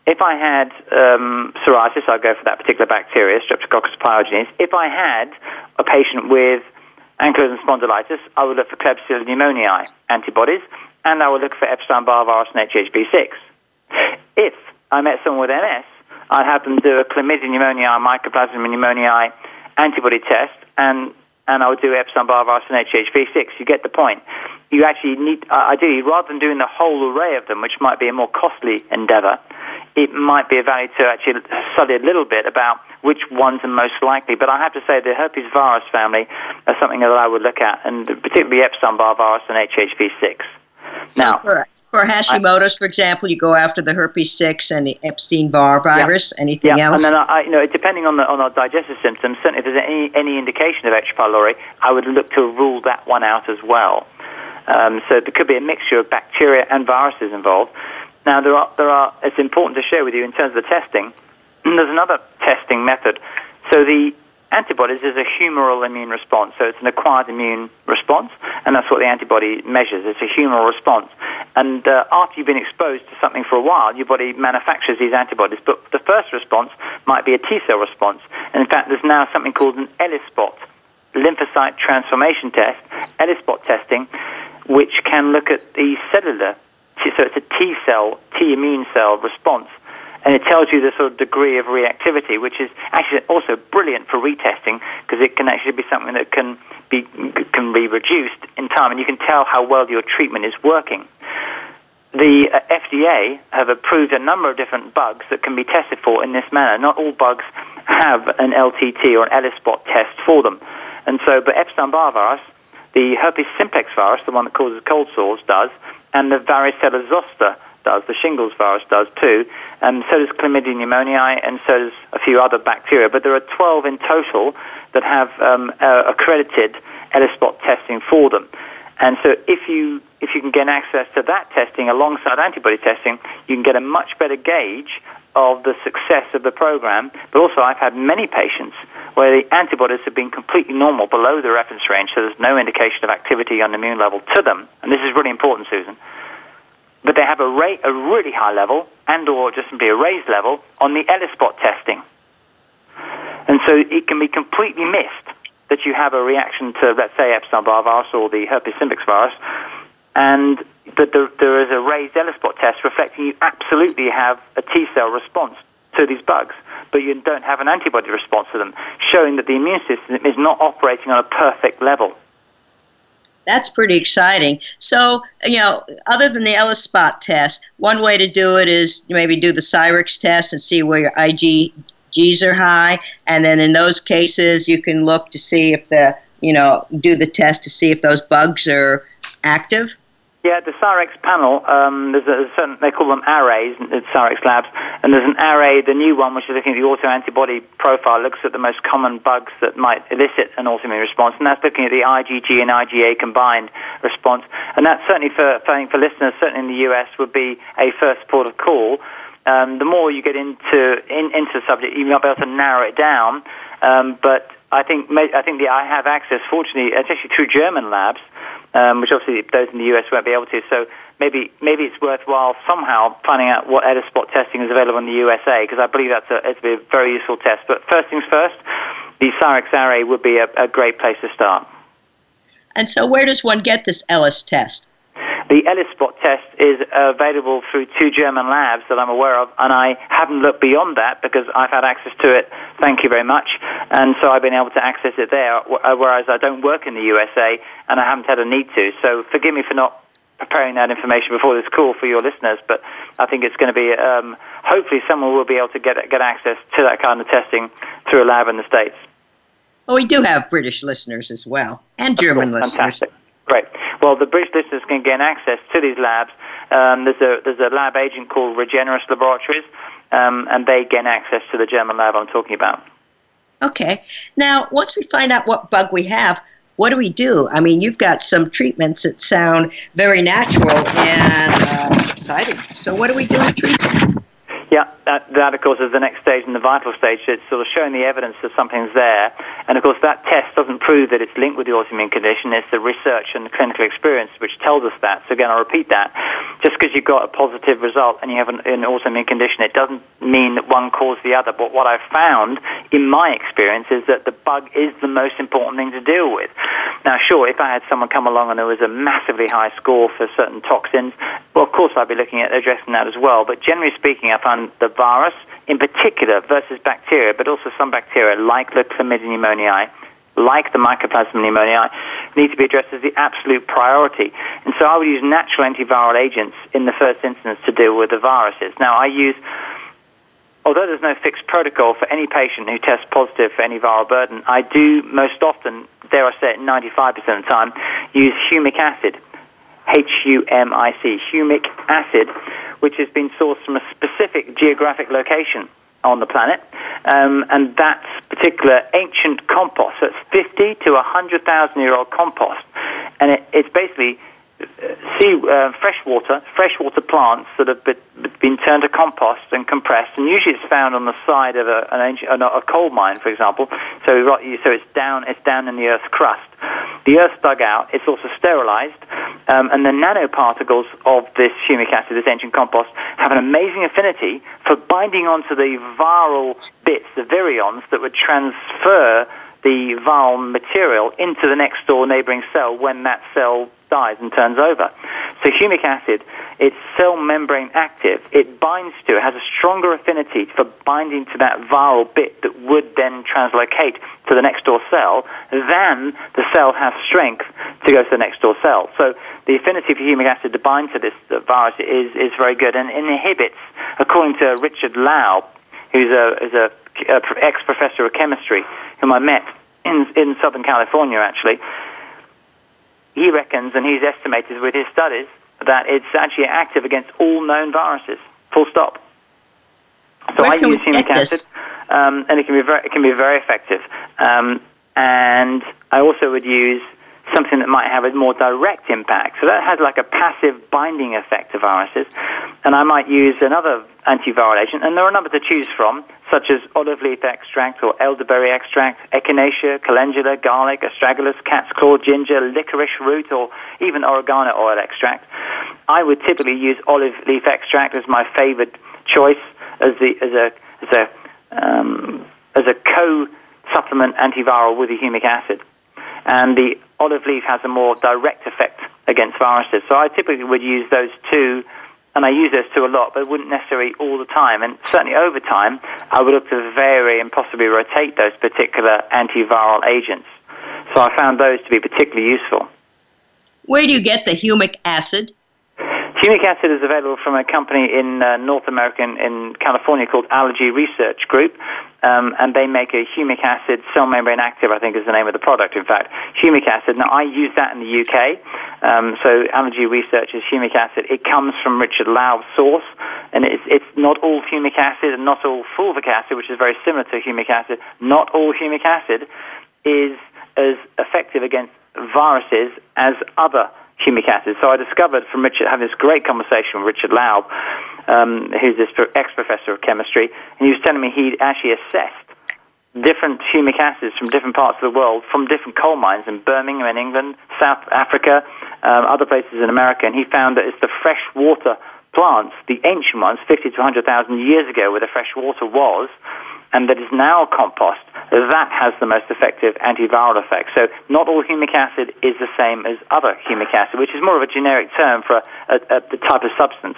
If I had um, psoriasis, I'd go for that particular bacteria, Streptococcus pyogenes. If I had a patient with ankylosing spondylitis, I would look for Klebsiella pneumoniae antibodies, and I would look for Epstein Barr virus and HHV6. If I met someone with MS, I'd have them do a chlamydia pneumoniae, mycoplasma pneumoniae antibody test, and and I would do Epstein-Barr virus and HHV6. You get the point. You actually need, uh, ideally, rather than doing the whole array of them, which might be a more costly endeavor, it might be a value to actually study a little bit about which ones are most likely. But I have to say the herpes virus family are something that I would look at, and particularly Epstein-Barr virus and HHV6. Now, for Hashimoto's, for example, you go after the herpes six and the Epstein Barr virus. Yeah. Anything yeah. else? And then, I, you know, depending on the on our digestive symptoms, certainly if there's any any indication of H. pylori, I would look to rule that one out as well. Um, so there could be a mixture of bacteria and viruses involved. Now, there are there are. It's important to share with you in terms of the testing. [CLEARS THROAT] There's another testing method. So the Antibodies is a humoral immune response, so it's an acquired immune response, and that's what the antibody measures. It's a humoral response. And uh, after you've been exposed to something for a while, your body manufactures these antibodies. But the first response might be a T cell response. And in fact, there's now something called an ELISpot lymphocyte transformation test, ELISpot testing, which can look at the cellular, so it's a T cell, T immune cell response and it tells you the sort of degree of reactivity, which is actually also brilliant for retesting because it can actually be something that can be can be reduced in time, and you can tell how well your treatment is working. The uh, FDA have approved a number of different bugs that can be tested for in this manner. Not all bugs have an LTT or an ELISpot test for them, and so, but Epstein-Barr virus the herpes simplex virus, the one that causes cold sores, does, and the varicella zoster does, the shingles virus does too, and so does chlamydia pneumoniae, and so does a few other bacteria. But there are 12 in total that have um, uh, accredited ELISpot testing for them. And so if you if you can get access to that testing alongside antibody testing, you can get a much better gauge of the success of the program. But also, I've had many patients where the antibodies have been completely normal below the reference range, so there's no indication of activity on the immune level to them. And this is really important, Susan but they have a, a really high level and or just simply a raised level on the ELISpot testing. And so it can be completely missed that you have a reaction to, let's say, Epstein-Barr virus or the herpes simplex virus, and that there, there is a raised ELISpot test reflecting you absolutely have a T-cell response to these bugs, but you don't have an antibody response to them, showing that the immune system is not operating on a perfect level. That's pretty exciting. So, you know, other than the ELISpot test, one way to do it is maybe do the Cyrex test and see where your IgGs are high. And then in those cases, you can look to see if the, you know, do the test to see if those bugs are active. Yeah, the Cyrex panel, um, there's a certain, they call them arrays at Cyrex Labs, and there's an array, the new one, which is looking at the autoantibody profile, looks at the most common bugs that might elicit an autoimmune response, and that's looking at the IgG and IgA combined response. And that certainly for, for, for listeners, certainly in the US, would be a first port of call. Um, the more you get into in, into the subject, you might be able to narrow it down. Um, but I think I think the I have access, fortunately, especially through German labs, um, which obviously those in the US won't be able to. So maybe maybe it's worthwhile somehow finding out what ELISpot testing is available in the USA because I believe that's a, it's a very useful test. But first things first, the Cyrex Array would be a, a great place to start. And so, where does one get this Ellis test? The ELISpot test is available through two German labs that I'm aware of, and I haven't looked beyond that because I've had access to it, thank you very much, and so I've been able to access it there, uh, whereas I don't work in the USA and I haven't had a need to. So forgive me for not preparing that information before this call for your listeners, but I think it's going to be, um, hopefully someone will be able to get, get access to that kind of testing through a lab in the States. Well, we do have British listeners as well, and German course, listeners. Fantastic. Great. Well, the British listeners can gain access to these labs. Um, there's a there's a lab agent called Regenerus Laboratories, um, and they gain access to the German lab I'm talking about. Okay. Now, once we find out what bug we have, what do we do? I mean, you've got some treatments that sound very natural and uh, exciting. So, what do we do to treat them? Yeah, that, that of course is the next stage in the vital stage. It's sort of showing the evidence that something's there, and of course that test doesn't prove that it's linked with the autoimmune condition. It's the research and the clinical experience which tells us that. So again, I'll repeat that: just because you've got a positive result and you have an, an autoimmune condition, it doesn't mean that one caused the other. But what I've found in my experience is that the bug is the most important thing to deal with. Now, sure, if I had someone come along and there was a massively high score for certain toxins, well, of course I'd be looking at addressing that as well. But generally speaking, I find the virus in particular versus bacteria, but also some bacteria like the chlamydia pneumoniae, like the mycoplasma pneumoniae, need to be addressed as the absolute priority. And so I would use natural antiviral agents in the first instance to deal with the viruses. Now I use although there's no fixed protocol for any patient who tests positive for any viral burden, I do most often, dare I say it, 95% of the time, use humic acid H-U-M-I-C, humic acid, which has been sourced from a specific geographic location on the planet. Um, and that particular ancient compost, so it's 50 to 100,000 year old compost. And it, it's basically sea uh, freshwater freshwater plants that have been turned to compost and compressed, and usually it's found on the side of a, an ancient, a coal mine, for example. So so it's down it's down in the Earth's crust. The Earth's dug out. It's also sterilized, um, and the nanoparticles of this humic acid, this ancient compost, have an amazing affinity for binding onto the viral bits, the virions that would transfer the viral material into the next door neighboring cell when that cell dies and turns over. So humic acid, it's cell membrane active. It binds to, it has a stronger affinity for binding to that viral bit that would then translocate to the next door cell than the cell has strength to go to the next door cell. So the affinity for humic acid to bind to this virus is, is very good and inhibits, according to Richard Laub, who's a, is a, a ex-professor of chemistry, whom I met in, in Southern California actually, he reckons, and he's estimated with his studies, that it's actually active against all known viruses. Full stop. So Where I use get acid, um, and it can be very, it can be very effective. Um, and I also would use something that might have a more direct impact. So that has like a passive binding effect to viruses. And I might use another antiviral agent, and there are a number to choose from, such as olive leaf extract or elderberry extract, echinacea, calendula, garlic, astragalus, cat's claw, ginger, licorice root, or even oregano oil extract. I would typically use olive leaf extract as my favorite choice as the as a as a um, as a co supplement antiviral with the humic acid and the olive leaf has a more direct effect against viruses. So I typically would use those two, and I use those two a lot, but wouldn't necessarily all the time. And certainly over time, I would look to vary and possibly rotate those particular antiviral agents. So I found those to be particularly useful. Where do you get the humic acid? Humic acid is available from a company in uh, North America, in, California, called Allergy Research Group, um, and they make a humic acid cell membrane active. I think is the name of the product. In fact, humic acid. Now I use that in the UK. Um, so Allergy Research is humic acid. It comes from Richard Laub's source, and it's, it's not all humic acid and not all fulvic acid, which is very similar to humic acid. Not all humic acid is as effective against viruses as other humic acid. So I discovered from Richard, having this great conversation with Richard Laub, um, who's this ex-professor of chemistry, and he was telling me he'd actually assessed different humic acids from different parts of the world, from different coal mines in Birmingham in England, South Africa, um, other places in America, and he found that it's the fresh water plants, the ancient ones, 50 to 100,000 years ago, where the fresh water was, and that is now compost, that has the most effective antiviral effect. So not all humic acid is the same as other humic acid, which is more of a generic term for a, a, a type of substance.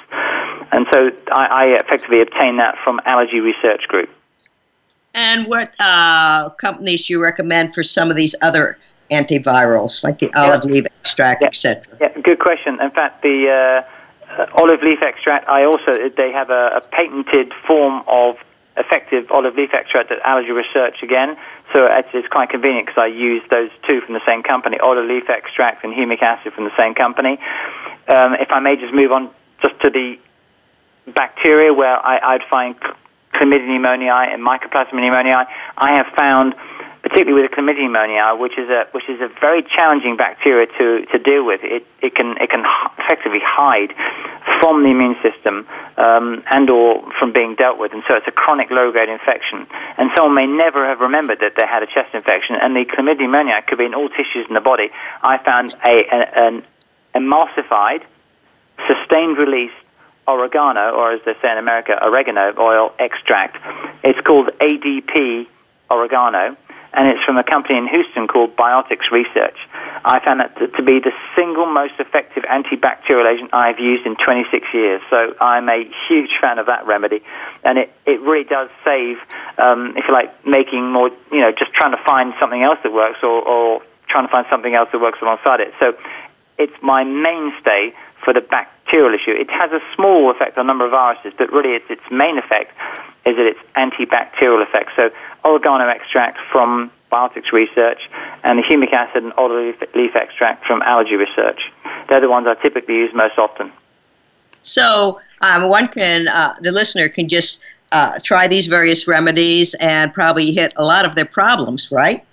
And so I, I effectively obtained that from Allergy Research Group. And what uh, companies do you recommend for some of these other antivirals, like the olive leaf extract, yeah. etc.? Yeah, good question. In fact, the uh, olive leaf extract, I also they have a, a patented form of effective olive leaf extract at Allergy Research again. So it's, quite convenient because I use those two from the same company, olive leaf extract and humic acid from the same company. Um, if I may just move on just to the bacteria where I, I'd find Chlamydia pneumoniae and Mycoplasma pneumoniae, I have found particularly with chlamydia pneumoniae, which is a which is a very challenging bacteria to, to deal with. It it can it can effectively hide from the immune system um, and or from being dealt with, and so it's a chronic low grade infection. And someone may never have remembered that they had a chest infection, and the chlamydia pneumoniae could be in all tissues in the body. I found a an emulsified, sustained release oregano, or as they say in America, oregano oil extract. It's called ADP oregano and it's from a company in Houston called Biotics Research. I found that to, be the single most effective antibacterial agent I've used in 26 years. So I'm a huge fan of that remedy, and it, it really does save, um, if you like, making more, you know, just trying to find something else that works or, or trying to find something else that works alongside it. So it's my mainstay for the bacterial issue. It has a small effect on a number of viruses, but really its, its main effect is that it's antibacterial effect. So oregano extract from Biotics Research and the humic acid and olive leaf extract from Allergy Research. They're the ones I typically use most often. So um, one can, uh, the listener can just uh, try these various remedies and probably hit a lot of their problems, right?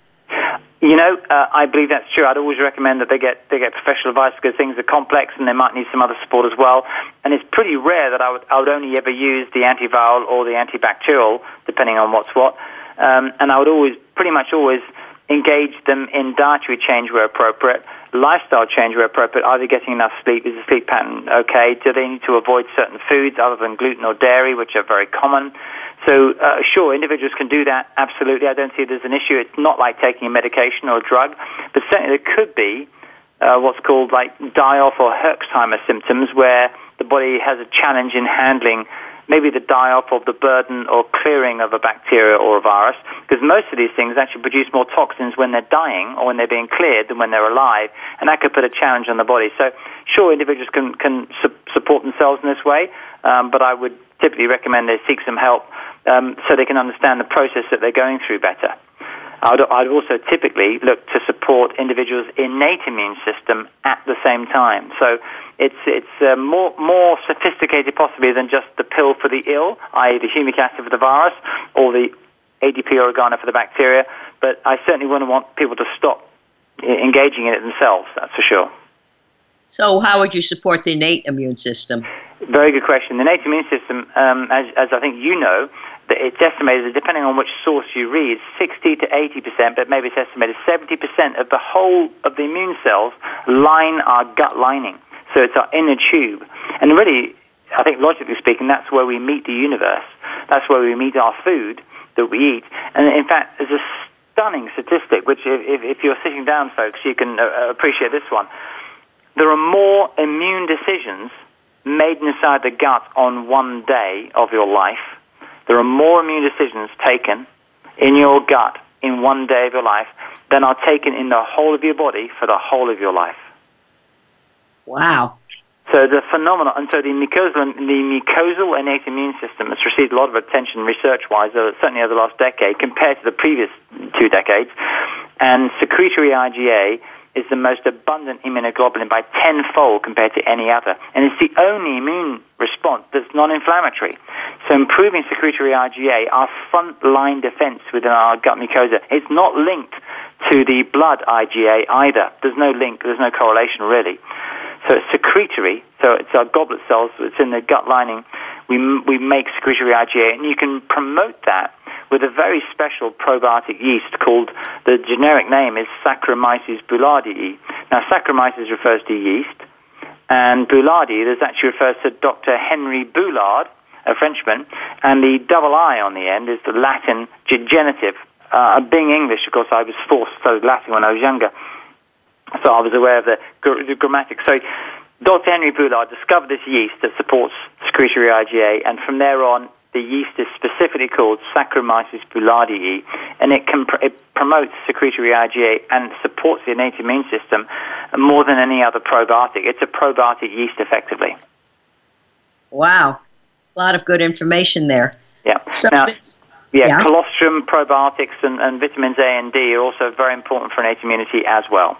You know, uh, I believe that's true. I'd always recommend that they get they get professional advice because things are complex and they might need some other support as well. And it's pretty rare that I would I would only ever use the antiviral or the antibacterial, depending on what's what. Um, and I would always, pretty much always, engage them in dietary change where appropriate, lifestyle change where appropriate, Are they getting enough sleep, is the sleep pattern okay, do they need to avoid certain foods other than gluten or dairy, which are very common. So, uh, sure, individuals can do that, absolutely. I don't see it as an issue. It's not like taking a medication or a drug, but certainly there could be uh, what's called like die-off or Herxheimer symptoms where the body has a challenge in handling maybe the die-off of the burden or clearing of a bacteria or a virus, because most of these things actually produce more toxins when they're dying or when they're being cleared than when they're alive, and that could put a challenge on the body. So, sure, individuals can, can su- support themselves in this way, um, but I would typically recommend they seek some help um, so they can understand the process that they're going through better. I'd, I'd, also typically look to support individuals' innate immune system at the same time. So it's it's uh, more more sophisticated possibly than just the pill for the ill, i.e., the humic acid for the virus, or the ADP oregano for the bacteria. But I certainly wouldn't want people to stop engaging in it themselves. That's for sure. So, how would you support the innate immune system? Very good question. The innate immune system, um, as, as I think you know, it's estimated, depending on which source you read, 60 to 80 percent, but maybe it's estimated 70 percent of the whole of the immune cells line our gut lining. So it's our inner tube. And really, I think logically speaking, that's where we meet the universe. That's where we meet our food that we eat. And in fact, there's a stunning statistic, which if, if you're sitting down, folks, you can uh, appreciate this one. There are more immune decisions made inside the gut on one day of your life there are more immune decisions taken in your gut in one day of your life than are taken in the whole of your body for the whole of your life. Wow. So the phenomenon, and so the mucosal, the mucosal innate immune system has received a lot of attention research-wise, certainly over the last decade, compared to the previous two decades. And secretory IgA is the most abundant immunoglobulin by tenfold compared to any other. And it's the only immune response that's non-inflammatory. So improving secretory IgA, our front-line defense within our gut mucosa, it's not linked to the blood IgA either. There's no link, there's no correlation really. So it's secretory, so it's our goblet cells, it's in the gut lining. We, we make secretory IgA, and you can promote that with a very special probiotic yeast called, the generic name is Saccharomyces boulardii. Now, Saccharomyces refers to yeast, and Boulardi, this actually refers to Dr. Henry Boulard, a Frenchman, and the double I on the end is the Latin genitive. Uh, being English, of course, I was forced to study Latin when I was younger, so I was aware of the, gr- the grammatics. So Dr. Henry Boulard discovered this yeast that supports secretory IgA, and from there on, the yeast is specifically called Saccharomyces boulardii, and it, can pr- it promotes secretory IgA and supports the innate immune system more than any other probiotic. It's a probiotic yeast, effectively. Wow, a lot of good information there. Yeah. So now, yeah, yeah. colostrum, probiotics, and, and vitamins A and D are also very important for innate immunity as well.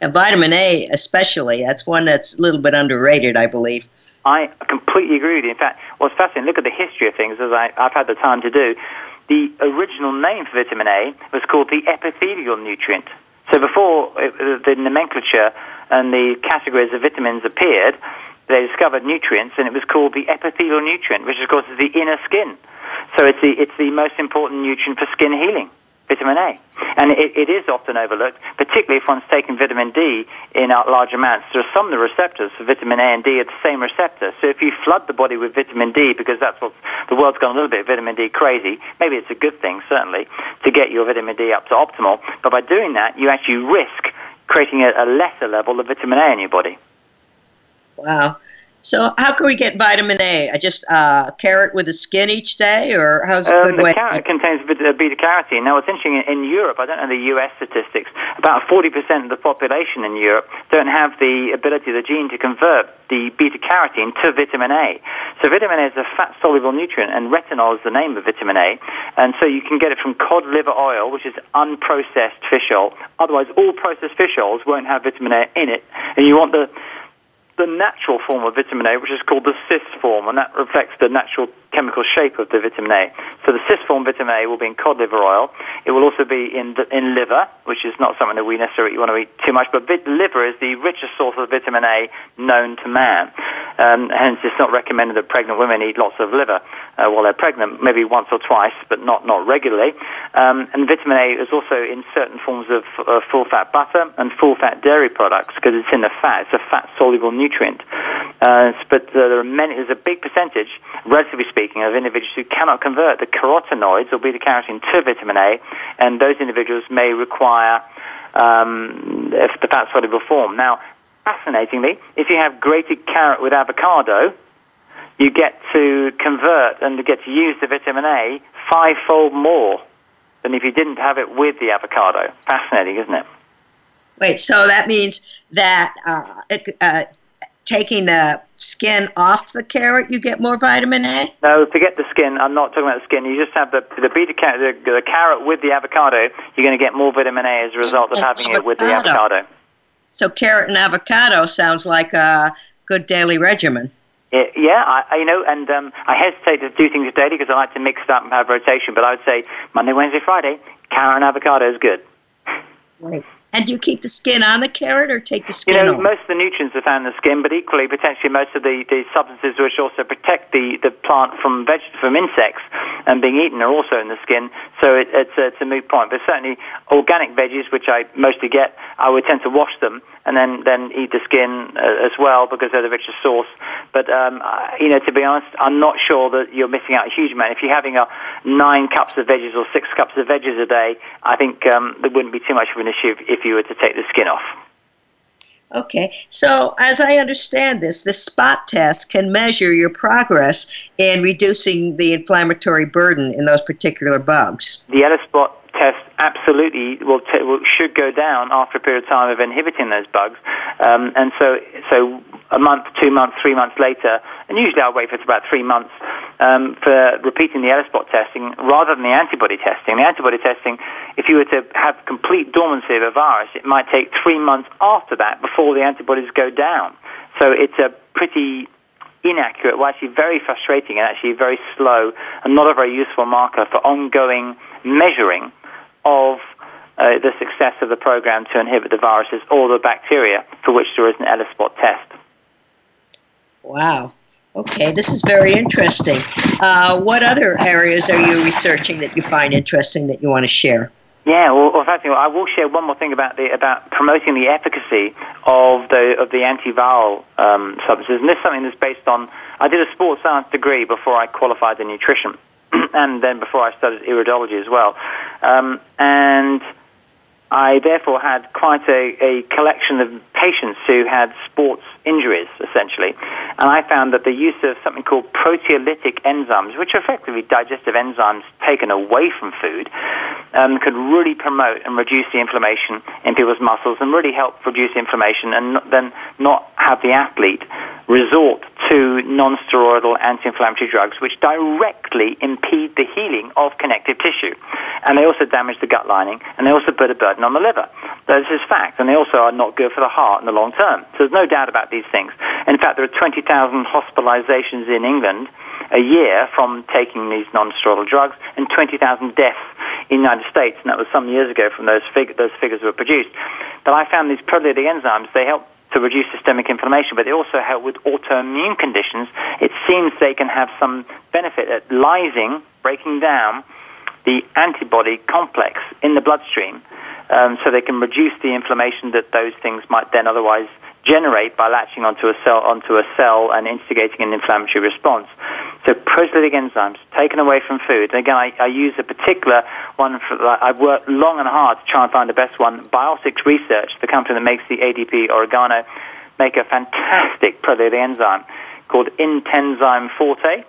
And vitamin A, especially, that's one that's a little bit underrated, I believe. I completely agree with you. In fact, what's fascinating, look at the history of things, as I, I've had the time to do. The original name for vitamin A was called the epithelial nutrient. So before the nomenclature and the categories of vitamins appeared, they discovered nutrients, and it was called the epithelial nutrient, which of course is the inner skin. So it's the, it's the most important nutrient for skin healing vitamin A. And it, it is often overlooked, particularly if one's taking vitamin D in large amounts. There are some of the receptors for vitamin A and D are the same receptor. So if you flood the body with vitamin D, because that's what the world's gone a little bit vitamin D crazy, maybe it's a good thing, certainly, to get your vitamin D up to optimal. But by doing that, you actually risk creating a, a lesser level of vitamin A in your body. Wow. So, how can we get vitamin A? I just uh, carrot with the skin each day, or how's a Um, good the way? carrot contains beta carotene. Now, what's interesting in, in Europe, I don't know the US statistics, about 40% of the population in Europe don't have the ability, the gene, to convert the beta carotene to vitamin A. So, vitamin A is a fat soluble nutrient, and retinol is the name of vitamin A. And so, you can get it from cod liver oil, which is unprocessed fish oil. Otherwise, all processed fish oils won't have vitamin A in it. And you want the the natural form of vitamin A, which is called the cis form, and that reflects the natural chemical shape of the vitamin A. So the cis form vitamin A will be in cod liver oil. It will also be in the, in liver, which is not something that we necessarily want to eat too much, but vit- liver is the richest source of vitamin A known to man. Um, hence, it's not recommended that pregnant women eat lots of liver uh, while they're pregnant, maybe once or twice, but not, not regularly. Um, and vitamin A is also in certain forms of uh, full fat butter and full fat dairy products because it's in the fat. It's a fat soluble nutrient. Uh, but there are many, there's a big percentage, relatively speaking, of individuals who cannot convert the carotenoids or beta carotene to vitamin A, and those individuals may require um, the fat soluble form. Now, fascinatingly, if you have grated carrot with avocado, you get to convert and to get to use the vitamin A fivefold more than if you didn't have it with the avocado. Fascinating, isn't it? Wait, so that means that uh, uh, taking the skin off the carrot, you get more vitamin A? No, forget the skin. I'm not talking about the skin. You just have the the beta car- the, the carrot with the avocado. You're going to get more vitamin A as a result of having it with the Avocado. avocado. So, carrot and avocado sounds like a good daily regimen. Yeah, yeah I, I- you know, and um, I hesitate to do things daily because I like to mix it up and have rotation. But I would say Monday, Wednesday, Friday, carrot and avocado is good. Right. And do you keep the skin on the carrot or take the skin You know, off? most of the nutrients are found in the skin, but equally, potentially, most of the, the substances which also protect the, the plant from veg- from insects and being eaten are also in the skin. So it, it's, a, it's a moot point. But certainly, organic veggies, which I mostly get, I would tend to wash them and then, then eat the skin uh, as well because they're the richest source. But um, you know, to be honest, I'm not sure that you're missing out a huge amount. If you're having a nine cups of veggies or six cups of veggies a day, I think um, there wouldn't be too much of an issue if, if you were to take the skin off. Okay, so as I understand this, the spot test can measure your progress in reducing the inflammatory burden in those particular bugs. the ELISpot test absolutely will, t- will should go down after a period of time of inhibiting those bugs, um, and so so a month, two months, three months later, and usually I'll wait for about three months um, for repeating the ELISpot testing rather than the antibody testing. The antibody testing, if you were to have complete dormancy of a virus, it might take three months after that before the antibodies go down. So it's a pretty inaccurate, well, actually very frustrating and actually very slow and not a very useful marker for ongoing measuring of uh, the success of the program to inhibit the viruses or the bacteria for which there is an ELISpot test. Wow. Okay, this is very interesting. Uh, what other areas are you researching that you find interesting that you want to share? Yeah, well, well fact, I will share one more thing about the about promoting the efficacy of the of the antiviral um, substances, and this is something that's based on. I did a sports science degree before I qualified in nutrition, [CLEARS THROAT] and then before I studied iridology as well, um, and I therefore had quite a, a collection of patients who had sports injuries, essentially. And I found that the use of something called proteolytic enzymes, which are effectively digestive enzymes taken away from food, um, could really promote and reduce the inflammation in people's muscles and really help reduce inflammation and not, then not have the athlete resort to non-steroidal anti-inflammatory drugs which directly impede the healing of connective tissue. And they also damage the gut lining and they also put a burden on the liver. This is fact. And they also are not good for the heart in the long term. So there's no doubt about these things. In fact, there are 20,000 hospitalizations in England a year from taking these non-steroidal drugs and 20,000 deaths in the United States, and that was some years ago from those, fig- those figures were produced. But I found these proteolytic enzymes, they help to reduce systemic inflammation, but they also help with autoimmune conditions. It seems they can have some benefit at lysing, breaking down the antibody complex in the bloodstream, um, so they can reduce the inflammation that those things might then otherwise generate by latching onto a cell onto a cell and instigating an inflammatory response. So proteolytic enzymes taken away from food. And again, I, I use a particular one. For, I've worked long and hard to try and find the best one. Biotics Research, the company that makes the ADP oregano, make a fantastic proteolytic enzyme called Intenzyme Forte.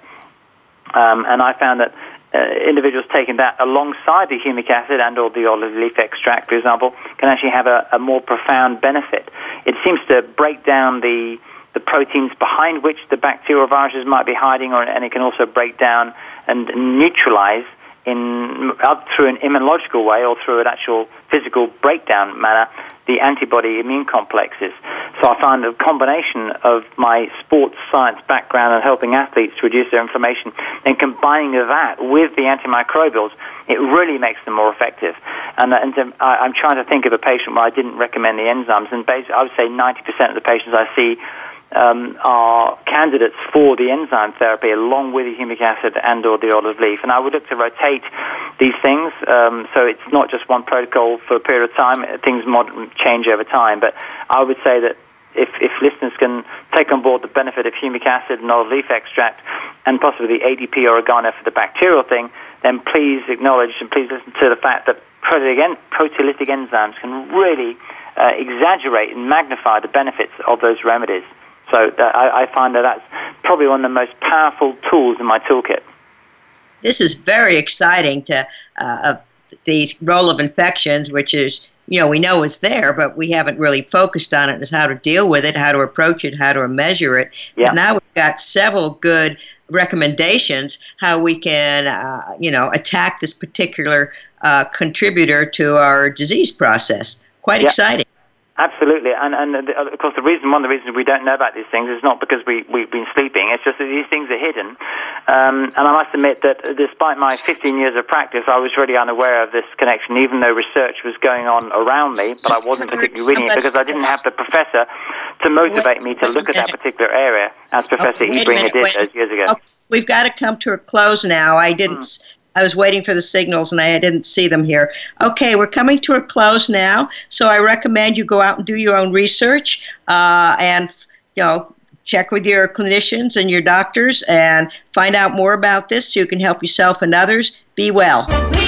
Um, and I found that uh, individuals taking that alongside the humic acid and or the olive leaf extract, for example, can actually have a, a more profound benefit. It seems to break down the the proteins behind which the bacterial viruses might be hiding, or, and it can also break down and neutralize in through an immunological way or through an actual physical breakdown manner the antibody immune complexes. So I find a combination of my sports science background and helping athletes to reduce their inflammation and combining that with the antimicrobials, it really makes them more effective. And, uh, and I'm trying to think of a patient where I didn't recommend the enzymes, and basically I would say 90% of the patients I see um, are candidates for the enzyme therapy along with the humic acid and or the olive leaf. And I would look to rotate these things um, so it's not just one protocol for a period of time. Things mod- change over time. But I would say that if, if listeners can take on board the benefit of humic acid and olive leaf extract and possibly the ADP oregano for the bacterial thing, then please acknowledge and please listen to the fact that proteolytic enzymes can really uh, exaggerate and magnify the benefits of those remedies. So uh, I, I find that that's probably one of the most powerful tools in my toolkit. This is very exciting to uh, the role of infections, which is you know we know is there, but we haven't really focused on it as how to deal with it, how to approach it, how to measure it. Yeah. Now we've got several good recommendations how we can uh, you know attack this particular uh, contributor to our disease process. Quite yeah. exciting. Absolutely, and and uh, of course the reason one of the reasons we don't know about these things is not because we we've been sleeping. It's just that these things are hidden, um, and I must admit that uh, despite my 15 years of practice, I was really unaware of this connection, even though research was going on around me, but I wasn't particularly reading it because I didn't have the professor to motivate me to look at that particular area, as Professor Okay, Ebringer did those years ago. Okay, we've got to come to a close now. I didn't. Hmm. I was waiting for the signals and I didn't see them here. Okay, we're coming to a close now, so I recommend you go out and do your own research uh, and you know check with your clinicians and your doctors and find out more about this so you can help yourself and others. Be well. We